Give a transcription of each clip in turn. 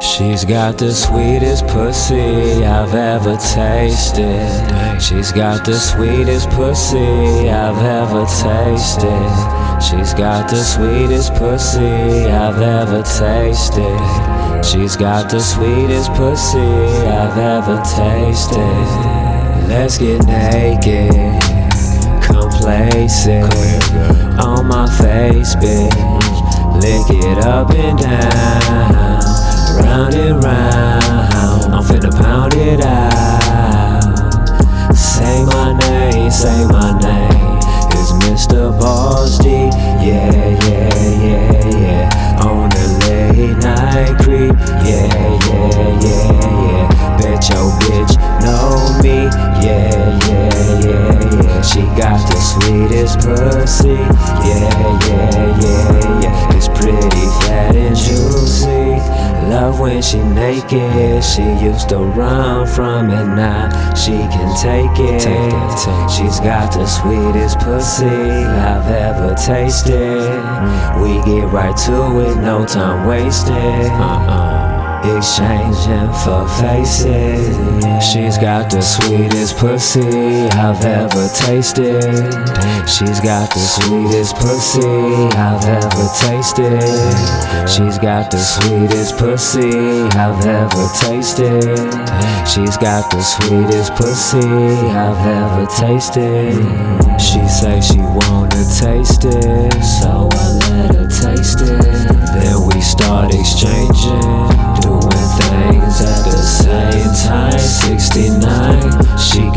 She's got the sweetest pussy I've ever tasted. She's got the sweetest pussy I've ever tasted. She's got the sweetest pussy I've ever tasted. She's got the sweetest pussy I've ever tasted. Let's get naked, complacent on my face, bitch. Lick it up and down round and round. I'm finna pound it out. Say my name, say my name. It's Mr. Balls D. Yeah, yeah, yeah, yeah. On the late night creep. Yeah, yeah, yeah, yeah. Bet your bitch know me. Yeah, yeah, yeah, yeah. She got the sweetest pussy. Yeah, yeah, when she naked. She used to run from it now. She can take it. She's got the sweetest pussy I've ever tasted. We get right to it, no time wasted. Uh-uh. Exchanging for faces. She's got the sweetest pussy I've ever tasted. She's got the sweetest pussy I've ever tasted. She's got the sweetest pussy I've ever tasted. She's got the sweetest pussy I've ever tasted. She say she wanna taste it, so I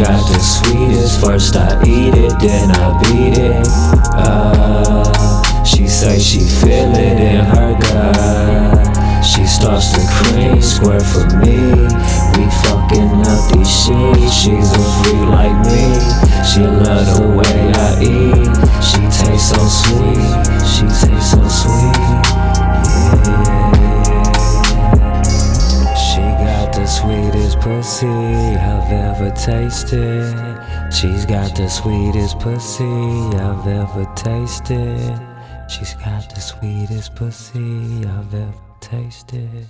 got the sweetest. First I eat it, then I beat it. Uh, she say she feel it in her gut. She starts to cream, square for me. We fucking up these sheets. She's pussy I've ever tasted. She's got the sweetest pussy I've ever tasted. She's got the sweetest pussy I've ever tasted.